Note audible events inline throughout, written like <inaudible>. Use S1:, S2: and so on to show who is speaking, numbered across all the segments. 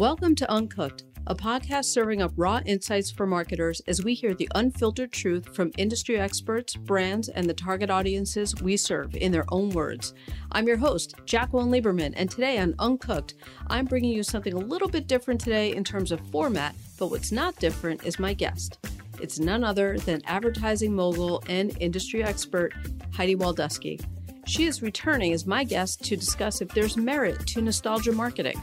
S1: Welcome to Uncooked, a podcast serving up raw insights for marketers as we hear the unfiltered truth from industry experts, brands, and the target audiences we serve in their own words. I'm your host, Jacqueline Lieberman, and today on Uncooked, I'm bringing you something a little bit different today in terms of format, but what's not different is my guest. It's none other than advertising mogul and industry expert Heidi Waldusky. She is returning as my guest to discuss if there's merit to nostalgia marketing.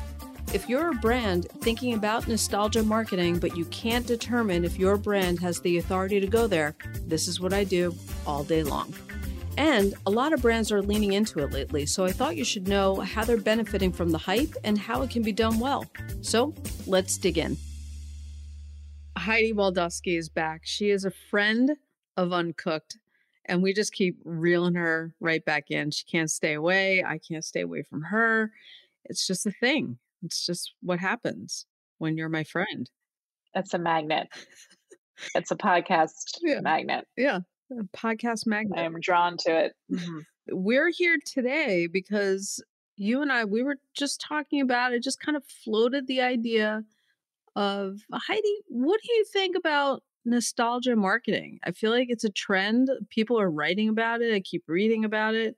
S1: If you're a brand thinking about nostalgia marketing, but you can't determine if your brand has the authority to go there, this is what I do all day long. And a lot of brands are leaning into it lately, so I thought you should know how they're benefiting from the hype and how it can be done well. So let's dig in. Heidi Waldusky is back. She is a friend of Uncooked, and we just keep reeling her right back in. She can't stay away. I can't stay away from her. It's just a thing. It's just what happens when you're my friend.
S2: It's a magnet. it's a podcast <laughs>
S1: Yeah.
S2: magnet.
S1: Yeah, a podcast magnet.
S2: I am drawn to it. Mhm.
S1: We're here today because you and I, we were just talking about it, just kind of floated the idea of Heidi, what do you think about nostalgia marketing? I feel like it's a trend. People are writing about it. I keep reading about it.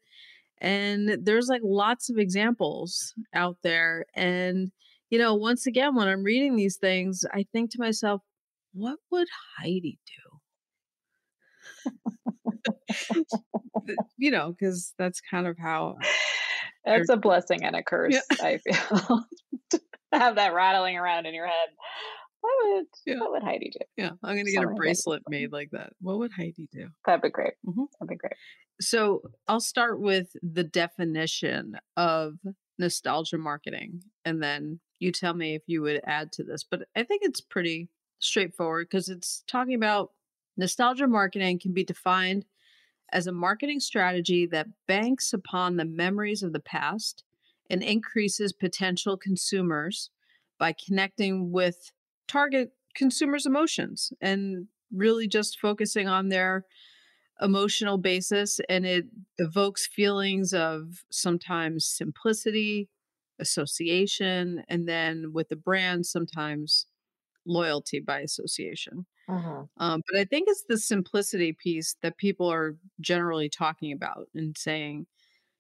S1: And there's like lots of examples out there. And, you know, once again, when I'm reading these things, I think to myself, what would Heidi do? <laughs> you know, because that's kind of how
S2: It's a blessing and a curse, I feel. <laughs> to have that rattling around in your head. What would
S1: Yeah.
S2: what would Heidi do?
S1: Yeah, I'm gonna get a
S2: Something that.
S1: bracelet made like that. What would Heidi do?
S2: That'd be great.
S1: Mhm.
S2: That'd be great.
S1: So I'll start with the definition of nostalgia marketing, and then you tell me if you would add to this. But I think it's pretty straightforward because it's talking about nostalgia marketing can be defined as a marketing strategy that banks upon the memories of the past and increases potential consumers by connecting with target consumers' emotions and really just focusing on their emotional basis. And it evokes feelings of sometimes simplicity, association, and then with the brand, sometimes loyalty by association.
S2: Mhm.
S1: Um, but I think it's the simplicity piece that people are generally talking about and saying,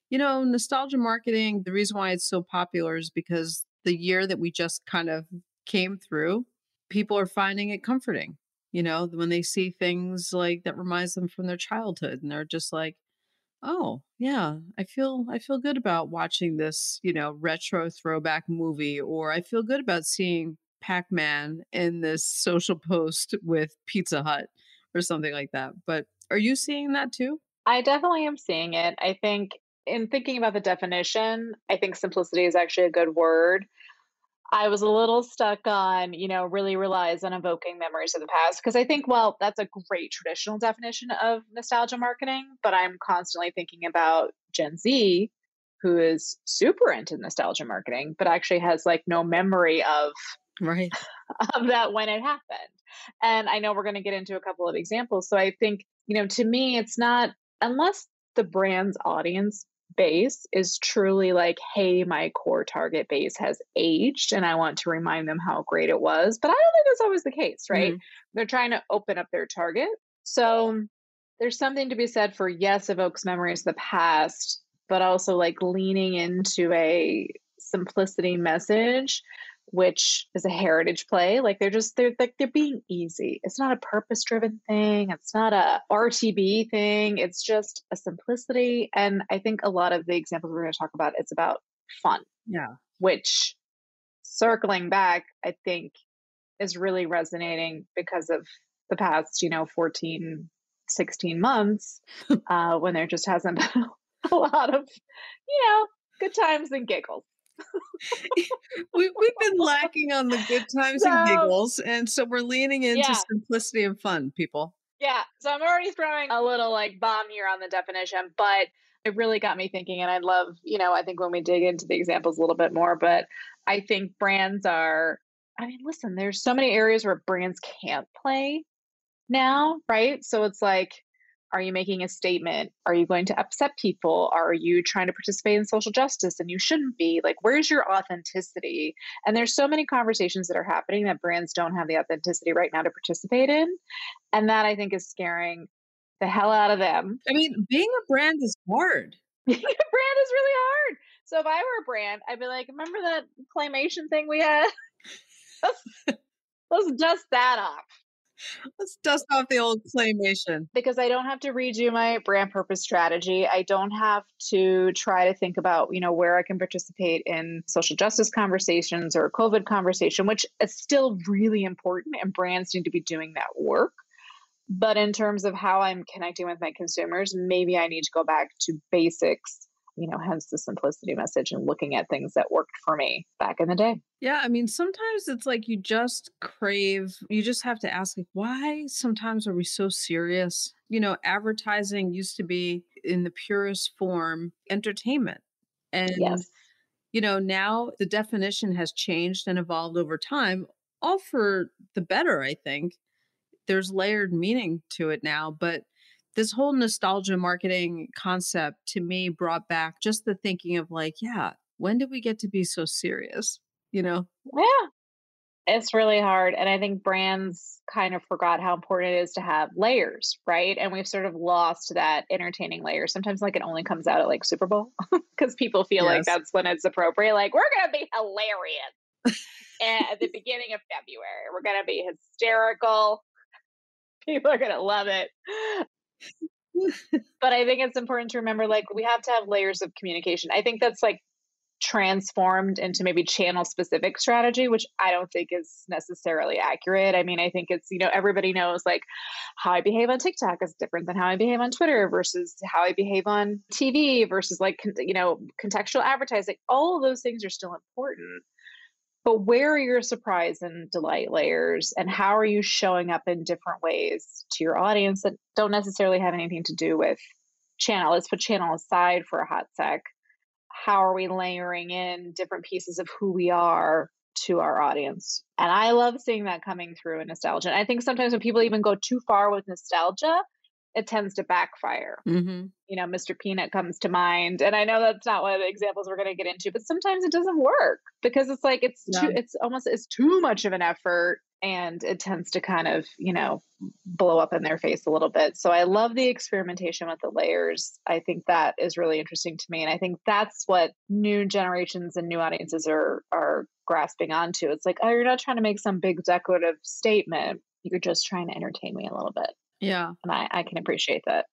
S1: you know, nostalgia marketing, the reason why it's so popular is because the year that we just kind of came through, people are finding it comforting. You know, when they see things like that reminds them from their childhood and they're just like, oh, yeah, I feel I feel good about watching this, you know, retro throwback movie or I feel good about seeing Pac-Man in this social post with Pizza Hut or something like that. But are you seeing that too?
S2: I definitely am seeing it. I think in thinking about the definition, I think simplicity is actually a good word. I was a little stuck on, you know, really relies on evoking memories of the past because I think, well, that's a great traditional definition of nostalgia marketing, but I'm constantly thinking about Gen Z who is super into nostalgia marketing, but actually has like no memory of
S1: Right. <laughs>
S2: of that when it happened. And I know we're going to get into a couple of examples. So I think, you know, to me, it's not, unless the brand's audience base is truly like, hey, my core target base has aged and I want to remind them how great it was. But I don't think that's always the case, right? Mm-hmm. They're trying to open up their target. So there's something to be said for, yes, evokes memories of the past, but also like leaning into a simplicity message which is a heritage play. Like they're just they're like they're being easy. It's not a purpose driven thing. It's not a RTB thing. It's just a simplicity. And I think a lot of the examples we're going to talk about it's about fun,
S1: Yeah.
S2: which circling back, I think is really resonating because of the past, you know, 14, 16 months, <laughs> uh, when there just hasn't <laughs> been a lot of, you know, good times and giggles. <laughs>
S1: we, we've been lacking on the good <laughs> times and giggles. And so we're leaning into
S2: Yeah.
S1: simplicity and fun, people.
S2: Yeah, so I'm already throwing a little like bomb here on the definition, but it really got me thinking. And I'd love, you know, I think when we dig into the examples a little bit more, but I think brands are, I mean, listen, there's so many areas where brands can't play now, right? So it's like, Are you making a statement? Are you going to upset people? Are you trying to participate in social justice and you shouldn't be? Like, where's your authenticity? And there's so many conversations that are happening that brands don't have the authenticity right now to participate in. And that I think is scaring the hell out of them.
S1: I mean, being a brand is hard. <laughs>
S2: Being a brand is really hard. So if I were a brand, I'd be like, remember that claymation thing we had? <laughs> let's, let's dust that off.
S1: Let's dust off the old claymation.
S2: Because I don't have to redo my brand purpose strategy. I don't have to try to think about, you know, where I can participate in social justice conversations or COVID conversation, which is still really important and brands need to be doing that work. But in terms of how I'm connecting with my consumers, maybe I need to go back to basics you know, hence the simplicity message and looking at things that worked for me back in the day.
S1: Yeah. I mean, sometimes it's like you just crave, you just have to ask, like, why sometimes are we so serious? You know, advertising used to be in the purest form entertainment. And, yes. you know, now the definition has changed and evolved over time, all for the better, I think. There's layered meaning to it now, but this whole nostalgia marketing concept to me brought back just the thinking of like, yeah, when did we get to be so serious? You know?
S2: Yeah. It's really hard. And I think brands kind of forgot how important it is to have layers, right? And we've sort of lost that entertaining layer. Sometimes like it only comes out at like Super Bowl <laughs> because people feel yes. like that's when it's appropriate. Like, we're gonna be hilarious. at the beginning of February. We're gonna be hysterical. People are gonna love it <laughs> but I think it's important to remember like we have to have layers of communication. I think that's like transformed into maybe channel specific strategy which i don't think is necessarily accurate. I mean i think it's you know everybody knows like how i behave on tiktok is different than how i behave on twitter versus how i behave on tv versus like you know contextual advertising. All of those things are still important but where are your surprise and delight layers and how are you showing up in different ways to your audience that don't necessarily have anything to do with channel? Let's put channel aside for a hot sec. How are we layering in different pieces of who we are to our audience? And i love seeing that coming through in nostalgia. And i think sometimes when people even go too far with nostalgia it tends to backfire. Mm-hmm. You know, Mr. Peanut comes to mind, and I know that's not one of the examples we're going to get into, but sometimes it doesn't work because it's like it's yeah. too, it's almost it's too much of an effort, and it tends to kind of you know blow up in their face a little bit. So I love the experimentation with the layers. I think that is really interesting to me, and I think that's what new generations and new audiences are are grasping onto. It's like, oh, you're not trying to make some big decorative statement. You're just trying to entertain me a little bit.
S1: Yeah.
S2: And I, I can appreciate that.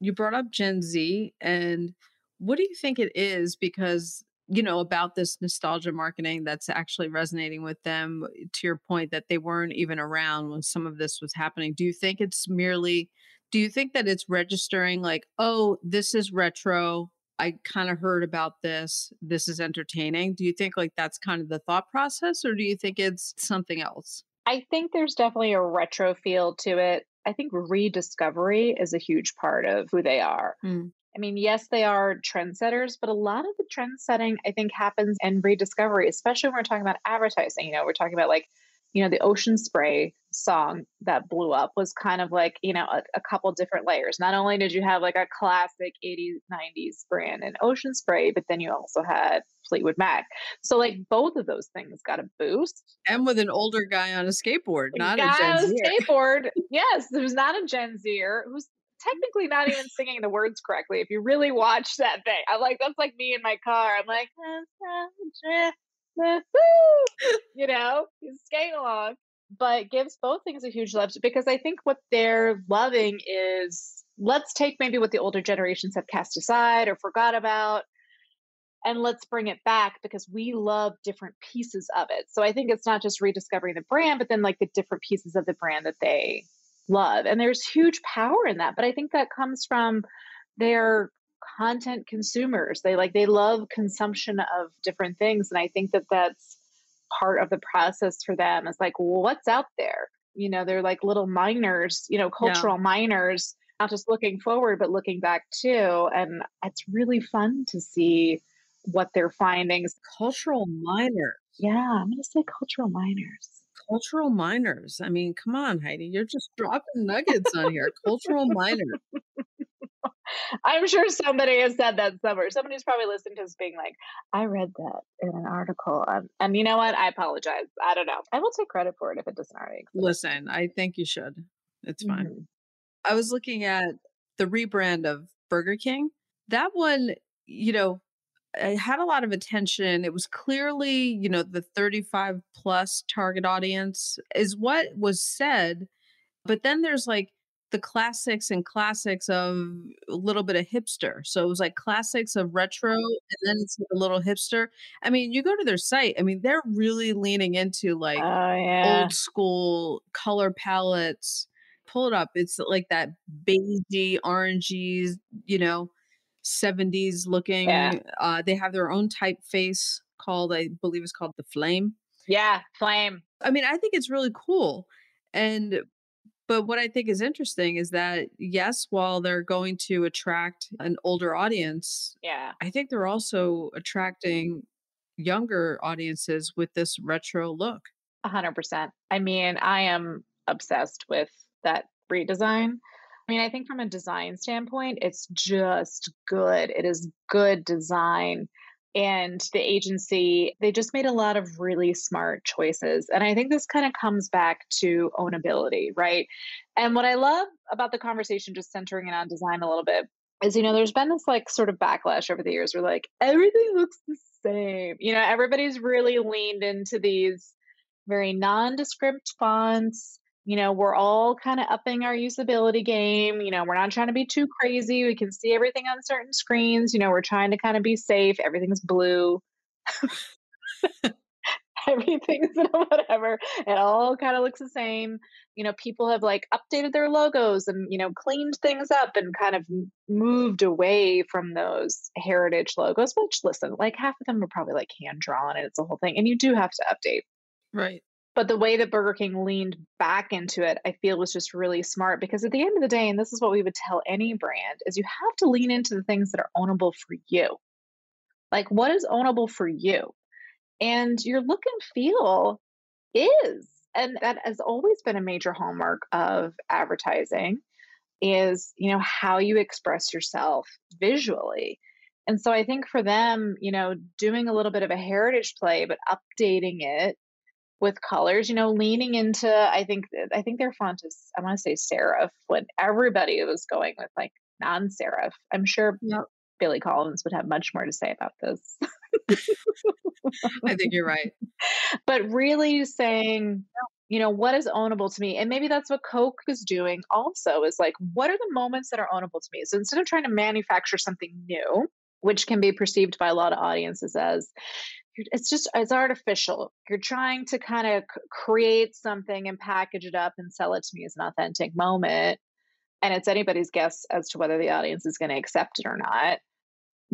S1: You brought up Gen Z, and what do you think it is? Because you know about this nostalgia marketing that's actually resonating with them eh, to your point that they weren't even around when some of this was happening do you think it's merely do you think that it's registering like oh this is retro i kind of heard about this this is entertaining do you think like that's kind of the thought process or do you think it's something else
S2: i think there's definitely a retro feel to it I think rediscovery is a huge part of who they are. Mm. I mean, yes, they are trendsetters, but a lot of the trend setting I think happens in rediscovery, especially when we're talking about advertising. You know, we're talking about like you know, the Ocean Spray song that blew up was kind of like, you know, a, a, couple different layers. Not only did you have like a classic 80s, 90s brand in Ocean Spray, but then you also had Fleetwood Mac. So, like, both of those things got a boost.
S1: And with an older guy on a skateboard, not a Gen
S2: skateboard. <laughs> yes, there's not a Gen Zer who's technically not even singing the words correctly if you really watch that thing. I'm like, that's like me in my car. I'm like, you know, he's skating along. But gives both things a huge love because I think what they're loving is let's take maybe what the older generations have cast aside or forgot about and let's bring it back because we love different pieces of it. So I think it's not just rediscovering the brand, but then like the different pieces of the brand that they love. And there's huge power in that. But I think that comes from their content consumers. They like they love consumption of different things, and I think that that's part of the process for them. Is like, well, what's out there? You know, they're like little miners. You know, cultural yeah. miners, not just looking forward but looking back too. And it's really fun to see what their findings.
S1: Cultural miners.
S2: Yeah, I'm going to say cultural miners.
S1: cultural miners. I mean, come on, Heidi, you're just <laughs> dropping nuggets on here. cultural miners.
S2: I'm sure somebody has said that somewhere. Somebody's probably listening to this being like, I read that in an article. And, and you know what? I apologize. I don't know. I will take credit for it if it doesn't already exist.
S1: Listen, I think you should. It's fine. Mm-hmm. I was looking at the rebrand of Burger King. That one, you know, it had a lot of attention. It was clearly, you know, the 35 plus target audience is what was said. But then there's like the classics and classics of a little bit of hipster. So it was like classics of retro and then it's a little hipster. I mean, you go to their site, I mean, they're really leaning into like
S2: oh, yeah.
S1: old school color palettes. Pull it up. It's like that beigey, orangey, you know, 70s looking.
S2: Yeah.
S1: Uh, they have their own typeface called, I believe it's called the Flame.
S2: Yeah, Flame.
S1: I mean, I think it's really cool. And but what I think is interesting is that yes, while they're going to attract an older audience,
S2: yeah,
S1: I think they're also attracting younger audiences with this retro look.
S2: A hundred percent. I mean, I am obsessed with that redesign. I mean, I think from a design standpoint, it's just good. It is good design and the agency they just made a lot of really smart choices and i think this kind of comes back to ownability right? And what i love about the conversation just centering it on design a little bit is you know there's been this like sort of backlash over the years where like everything looks the same. You know everybody's really leaned into these very nondescript fonts you know, we're all kind of upping our usability game. You know, we're not trying to be too crazy. We can see everything on certain screens. You know, we're trying to kind of be safe. Everything's blue. <laughs> Everything's <laughs> whatever. It all kind of looks the same. You know, people have like updated their logos and, you know, cleaned things up and kind of moved away from those heritage logos, which listen, like half of them are probably like hand drawn and it's a whole thing. And you do have to update.
S1: Right.
S2: But the way that Burger King leaned back into it, I feel was just really smart because at the end of the day, and this is what we would tell any brand, is you have to lean into the things that are ownable for you. Like what is ownable for you? And your look and feel is. And that has always been a major hallmark of advertising is, you know, how you express yourself visually. And so I think for them, you know, doing a little bit of a heritage play, but updating it with colors, you know, leaning into I think I think their font is I want to say serif when everybody was going with like non-serif. I'm sure yep. Billy Collins would have much more to say about this.
S1: I think you're right. <laughs>
S2: But really saying, you know, what is ownable to me? And maybe that's what Coke is doing also is like, what are the moments that are ownable to me? So instead of trying to manufacture something new, which can be perceived by a lot of audiences as it's just it's artificial. You're trying to kind of create something and package it up and sell it to me as an authentic moment and it's anybody's guess as to whether the audience is going to accept it or not.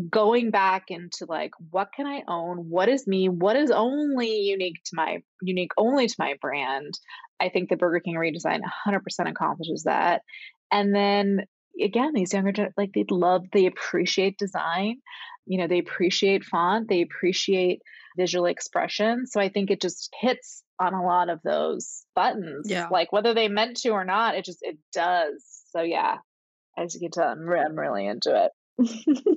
S2: Going back into like what can i own? What is me? What is only unique to my unique only to my brand? I think the burger king redesign 100% accomplishes that. And then again these younger like they love they appreciate design you know, they appreciate font, they appreciate visual expression. So I think it just hits on a lot of those buttons.
S1: Yeah.
S2: Like whether they meant to or not, it just it does. So yeah, as you can tell, I'm, I'm really into it.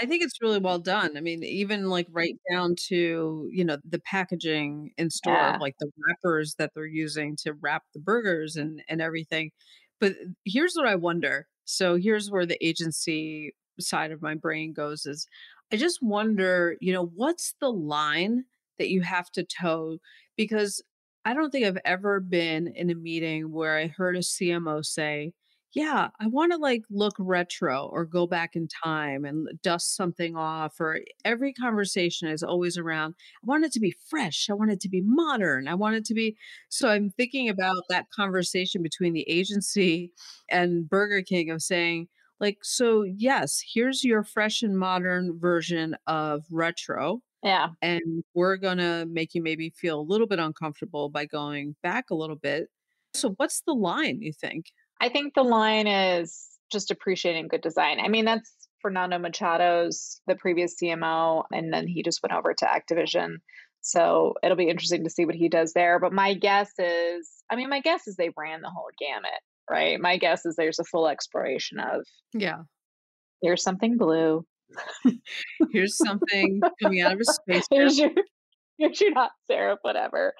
S1: I think it's really well done. I mean, even like right down to, you know, the packaging in store, yeah. like the wrappers that they're using to wrap the burgers and and everything. But here's what I wonder. So here's where the agency side of my brain goes is I just wonder, you know, what's the line that you have to toe? Because I don't think I've ever been in a meeting where I heard a CMO say, yeah, I want to like look retro or go back in time and dust something off. Or every conversation is always around, I want it to be fresh. I want it to be modern. I want it to be. So I'm thinking about that conversation between the agency and Burger King of saying, like, so yes, here's your fresh and modern version of retro.
S2: Yeah.
S1: And we're going to make you maybe feel a little bit uncomfortable by going back a little bit. So, what's the line, you think?
S2: I think the line is just appreciating good design. I mean, that's Fernando Machado's the previous CMO, and then he just went over to Activision. So it'll be interesting to see what he does there. But my guess is, I mean, my guess is they ran the whole gamut, right? My guess is there's a full exploration of,
S1: yeah,
S2: here's something blue.
S1: here's something coming out of a <laughs> space.
S2: here's your, here's your not syrup, whatever.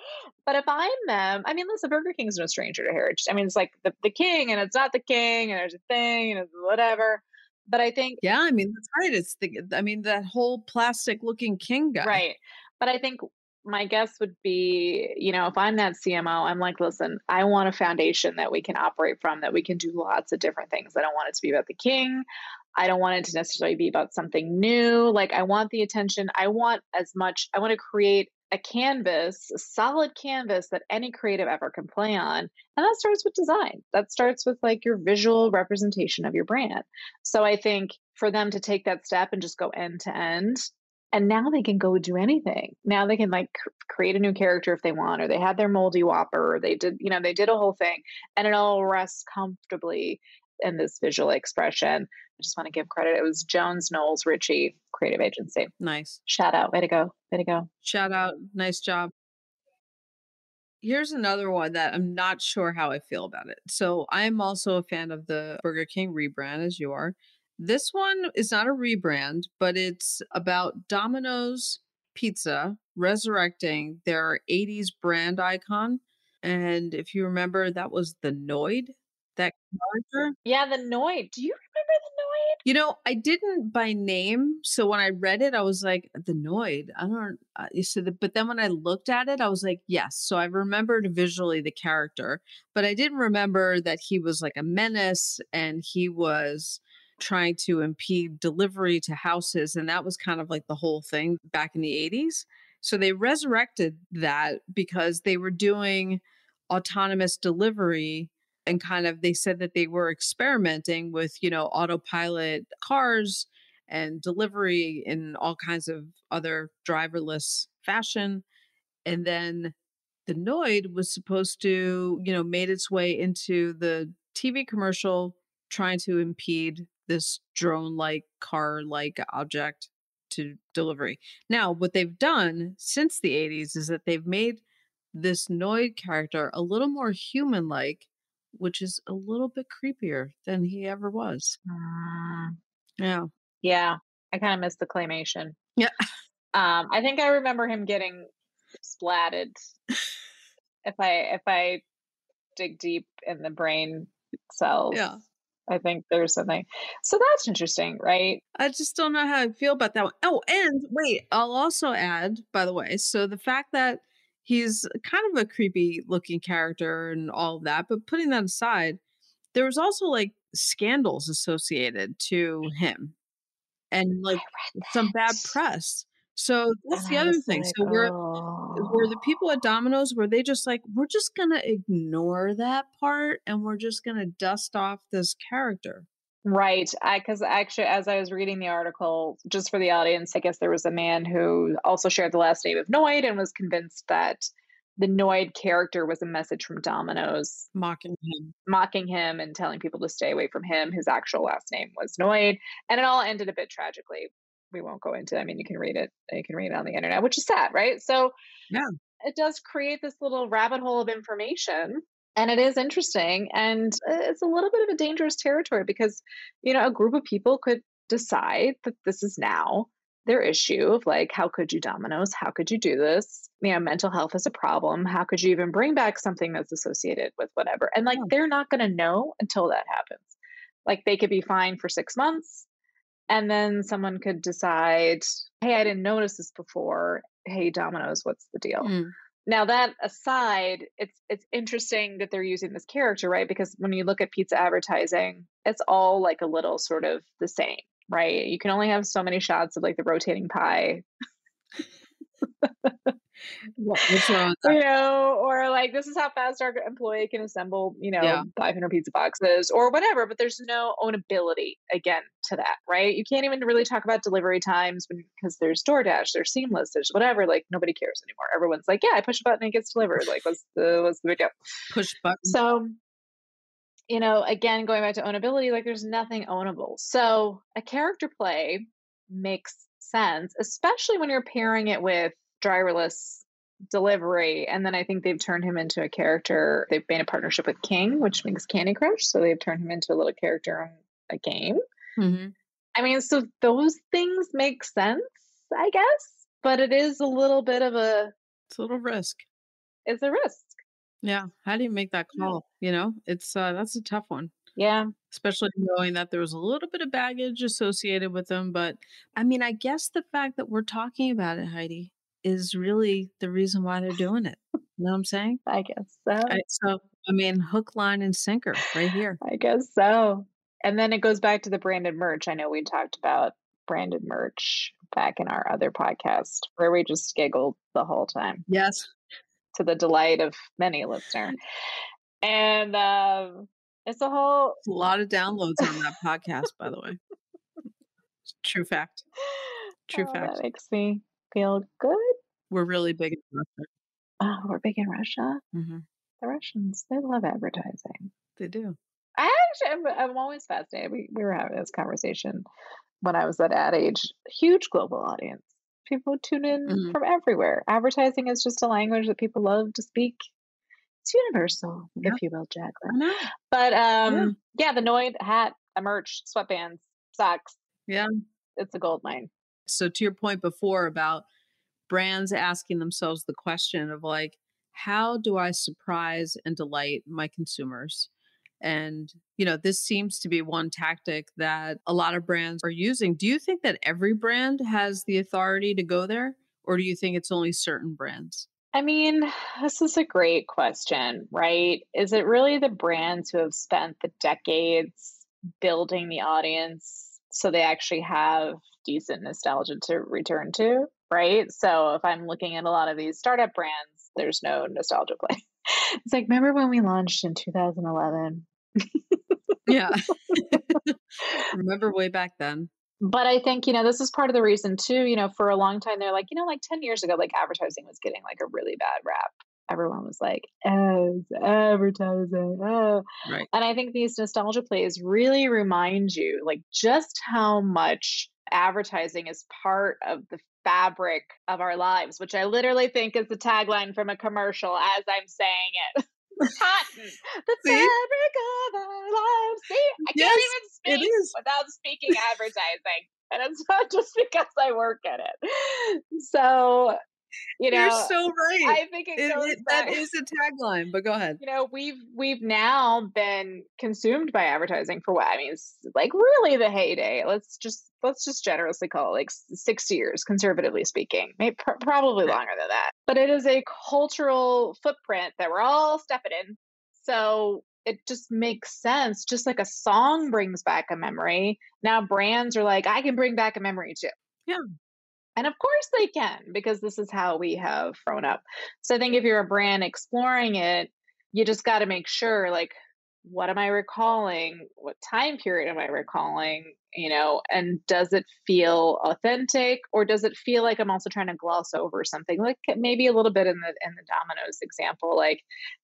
S2: But if I'm them, I mean, listen, Burger King's no stranger to heritage. I mean, it's like the, the king and it's not the king and there's a thing and it's whatever. But I think,
S1: yeah, I mean, that's right. It's the, I mean, that whole plastic looking king guy.
S2: Right. But I think my guess would be, you know, if I'm that CMO, I'm like, listen, I want a foundation that we can operate from, that we can do lots of different things. I don't want it to be about the king. I don't want it to necessarily be about something new. Like, I want the attention. I want as much, I want to create a canvas, a solid canvas that any creative ever can play on. And that starts with design. That starts with like your visual representation of your brand. So I think for them to take that step and just go end to end, and now they can go do anything. Now they can like create a new character if they want, or they had their moldy whopper, or they did, you know, they did a whole thing, and it all rests comfortably in this visual expression. I just want to give credit. It was Jones Knowles Ritchie Creative Agency.
S1: Nice.
S2: Shout out. Way to go. Way to go.
S1: Shout out. Nice job. Here's another one that I'm not sure how I feel about it. So I'm also a fan of the Burger King rebrand, as you are. This one is not a rebrand, but it's about Domino's Pizza resurrecting their 80s brand icon. And if you remember, that was the Noid, that character.
S2: Yeah, the Noid. Do you remember the Noid?
S1: You know, I didn't by name. So when I read it, I was like, the Noid. I don't, uh, so the, but then when I looked at it, I was like, yes. So I remembered visually the character, but I didn't remember that he was like a menace and he was trying to impede delivery to houses. And that was kind of like the whole thing back in the 80s. So they resurrected that because they were doing autonomous delivery and kind of they said that they were experimenting with, you know, autopilot cars and delivery in all kinds of other driverless fashion. And then the Noid was supposed to, you know, made its way into the TV commercial trying to impede this drone like car like object to delivery. Now, what they've done since the 80s is that they've made this Noid character a little more human like, which is a little bit creepier than he ever was.
S2: Mm.
S1: Yeah.
S2: Yeah. I kind of miss the claymation.
S1: Yeah.
S2: Um, I think I remember him getting splatted. if I if I dig deep in the brain cells.
S1: Yeah.
S2: I think there's something. So that's interesting, right?
S1: I just don't know how I feel about that one. Oh, and wait, I'll also add, by the way, so the fact that he's kind of a creepy looking character and all of that, but putting that aside, there was also like scandals associated to him and like some bad press. So that's
S2: And
S1: the other thing.
S2: like,
S1: So we're were the
S2: oh.
S1: people at Domino's were they just like we're just gonna ignore that part and we're just gonna dust off this character?
S2: Right. I because actually, as I was reading the article, just for the audience, I guess there was a man who also shared the last name of Noid and was convinced that the Noid character was a message from Domino's
S1: Mocking him.
S2: mocking him and telling people to stay away from him. His actual last name was Noid, and it all ended a bit tragically. We won't go into. I mean, you can read it. You can read it on the internet, which is sad, right? So,
S1: Yeah.
S2: it does create this little rabbit hole of information, and it is interesting, and uh, it's a little bit of a dangerous territory because you know a group of people could decide that this is now their issue of like how could you Domino's how could you do this? You know mental health is a problem. How could you even bring back something that's associated with whatever? And like they're not going to know until that happens. Like they could be fine for six months and then someone could decide hey i didn't notice this before. Hey Domino's what's the deal?
S1: Mm.
S2: Now that aside it's it's interesting that they're using this character right? Because when you look at pizza advertising it's all like a little sort of the same right? You can only have so many shots of like the rotating pie <laughs>
S1: What, what's wrong
S2: you know or like this is how fast our employee can assemble you know
S1: Yeah.
S2: 500 pizza boxes or whatever but there's no ownability again to that right you can't even really talk about delivery times because there's DoorDash there's Seamless there's whatever like nobody cares anymore everyone's like yeah I push a button and it gets delivered like what's the what's the big deal
S1: Push button.
S2: So, you know, again, going back to ownability, like there's nothing ownable. So, a character play makes sense, especially when you're pairing it with driverless delivery and then i think they've turned him into a character they've made a partnership with king which makes candy crush so they've turned him into a little character in a game
S1: Mm-hmm.
S2: i mean so those things make sense i guess but it is a little bit of a
S1: It's a little risk.
S2: it's a risk
S1: Yeah. How do you make that
S2: Yeah.
S1: call? You know, it's uh that's a tough one.
S2: yeah
S1: Especially knowing that there was a little bit of baggage associated with them. But I mean, I guess the fact that we're talking about it, Heidi, is really the reason why they're doing it. You know what I'm saying?
S2: i guess so
S1: I, so, I mean, hook, line, and sinker right here.
S2: I guess so. And then it goes back to the branded merch. I know we talked about branded merch back in our other podcast where we just giggled the whole time
S1: Yes.
S2: to the delight of many listeners. And um, it's a whole
S1: A lot of downloads on that podcast, by the way. <laughs> True fact. True
S2: oh,
S1: fact.
S2: that makes me feel good.
S1: We're really big in Russia.
S2: Oh, we're big in Russia.
S1: hmm
S2: The Russians, they love advertising.
S1: They do.
S2: I actually, I'm, I'm always fascinated. We, we were having this conversation when I was at Ad Age. Huge global audience. People tune in
S1: Mhm.
S2: from everywhere. Advertising is just a language that people love to speak. It's universal,
S1: Yeah.
S2: if you will, Jacqueline. But um, yeah. the Noid hat, a merch, sweatbands, socks.
S1: Yeah.
S2: It's a gold mine.
S1: So to your point before about brands asking themselves the question of like, how do I surprise and delight my consumers? And, you know, this seems to be one tactic that a lot of brands are using. Do you think that every brand has the authority to go there? Or do you think it's only certain brands?
S2: I mean, this is a great question, right? Is it really the brands who have spent the decades building the audience so they actually have decent nostalgia to return to, right? So if I'm looking at a lot of these startup brands, there's no nostalgia play. <laughs> It's like, remember when we launched in 2011?
S1: Yeah. <laughs> Remember way back then.
S2: But I think, you know, this is part of the reason too, you know, for a long time, they're like, you know, like 10 years ago, like advertising was getting like a really bad rap. Everyone was like, oh, advertising. Oh.
S1: Right.
S2: And I think these nostalgia plays really remind you like just how much advertising is part of the fabric of our lives, which I literally think is the tagline from a commercial as I'm saying it. Cotton, <laughs> the
S1: See?
S2: fabric of our lives. See, I
S1: Yes,
S2: can't even speak without speaking <laughs> advertising. And it's <laughs> not just because I work at it. So, you know,
S1: You're so right.
S2: I think it,
S1: It-
S2: goes
S1: it- that is a tagline, but go ahead.
S2: you know we've we've now been consumed by advertising for what i mean it's like really the heyday let's just let's just generously call it like six years conservatively speaking maybe pr- probably longer than that but it is a cultural footprint that we're all stepping in so it just makes sense just like a song brings back a memory now brands are like i can bring back a memory too
S1: Yeah.
S2: And of course they can because this is how we have grown up so I think if you're a brand exploring it, you just got to make sure like what am I recalling? What time period am I recalling? You know, and does it feel authentic or does it feel like I'm also trying to gloss over something? Like eh, maybe a little bit in the in the Domino's example, like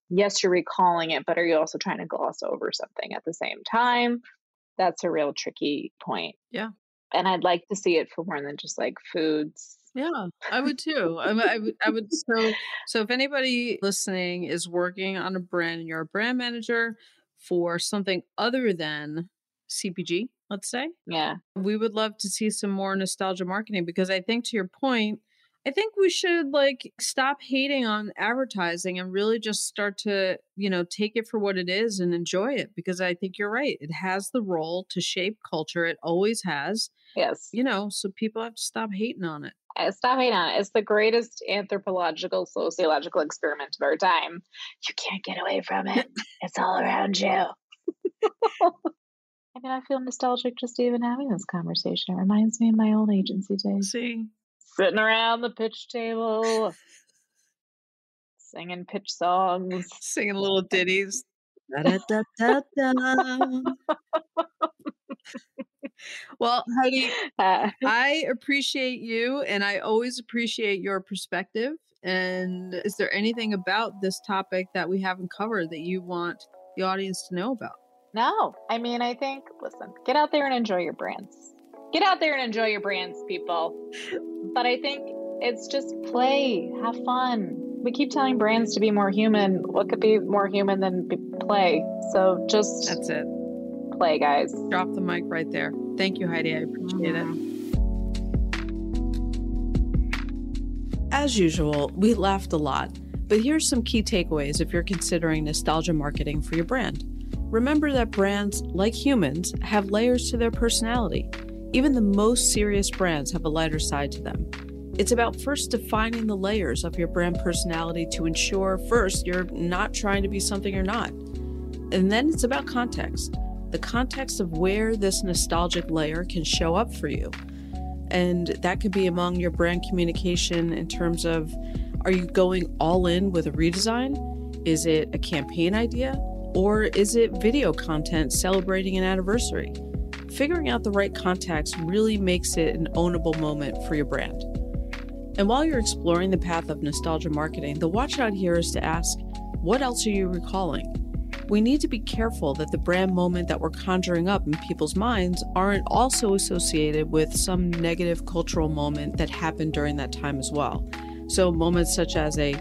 S2: yes, you're recalling it, but are you also trying to gloss over something at the same time? That's a real tricky point.
S1: Yeah.
S2: And I'd like to see it for more than just like foods.
S1: Yeah, I would too. I, would- I would. I <laughs> would. So, so if anybody listening is working on a brand and you're a brand manager for something other than CPG, let's say,
S2: Yeah.
S1: we would love to see some more nostalgia marketing because I think to your point, I think we should like stop hating on advertising and really just start to, you know, take it for what it is and enjoy it because I think you're right. It has the role to shape culture. It always has,
S2: Yes.
S1: you know, so people have to stop hating on it.
S2: Uh, Stop hating on it. It's the greatest anthropological, sociological experiment of our time. You can't get away from it. It's all around you. <laughs> I mean, I feel nostalgic just even having this conversation. It reminds me of my old agency days.
S1: See,
S2: Sitting around the pitch table, singing pitch songs.
S1: singing little ditties. Da-da-da-da-da. well, Heidi, <laughs>
S2: Uh,
S1: I appreciate you and I always appreciate your perspective. And is there anything about this topic that we haven't covered that you want the audience to know about?
S2: no, I mean, I think, listen, get out there and enjoy your brands. Get out there and enjoy your brands, people. But I think It's just play, have fun. We keep telling brands to be more human. What could be more human than play? So just
S1: That's it.
S2: Play, guys.
S1: Drop the mic right there. Thank you, Heidi. I appreciate mm-hmm. it. As usual, we laughed a lot, but here's some key takeaways if you're considering nostalgia marketing for your brand. Remember that brands, like humans, have layers to their personality. Even the most serious brands have a lighter side to them. It's about first defining the layers of your brand personality to ensure, first, you're not trying to be something you're not. And then it's about context the context of where this nostalgic layer can show up for you. And that could be among your brand communication in terms of are you going all in with a redesign? Is it a campaign idea? Or is it video content celebrating an anniversary? Figuring out the right context really makes it an ownable moment for your brand. And while you're exploring the path of nostalgia marketing, the watch out here is to ask what else are you recalling? We need to be careful that the brand moment that we're conjuring up in people's minds aren't also associated with some negative cultural moment that happened during that time as well. So, moments such as a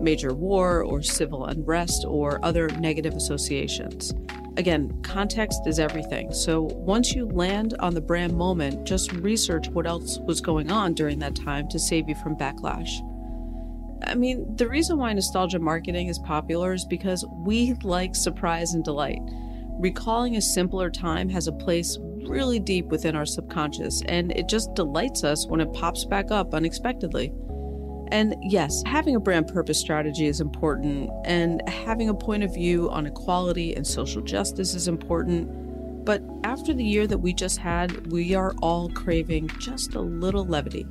S1: major war or civil unrest or other negative associations. Again, context is everything. So once you land on the brand moment, just research what else was going on during that time to save you from backlash. I mean, the reason why nostalgia marketing is popular is because we like surprise and delight. Recalling a simpler time has a place really deep within our subconscious, and it just delights us when it pops back up unexpectedly. And yes, having a brand purpose strategy is important, and having a point of view on equality and social justice is important. But after the year that we just had, we are all craving just a little levity.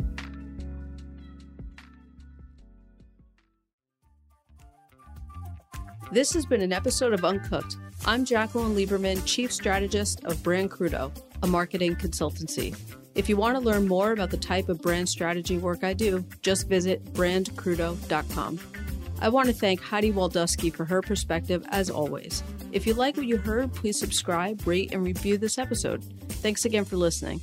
S1: This has been an episode of Uncooked. I'm Jacqueline Lieberman, Chief Strategist of Brand Crudo, a marketing consultancy. If you want to learn more about the type of brand strategy work I do, just visit brandcrudo.com. I want to thank Heidi Waldusky for her perspective as always. If you like what you heard, please subscribe, rate, and review this episode. Thanks again for listening.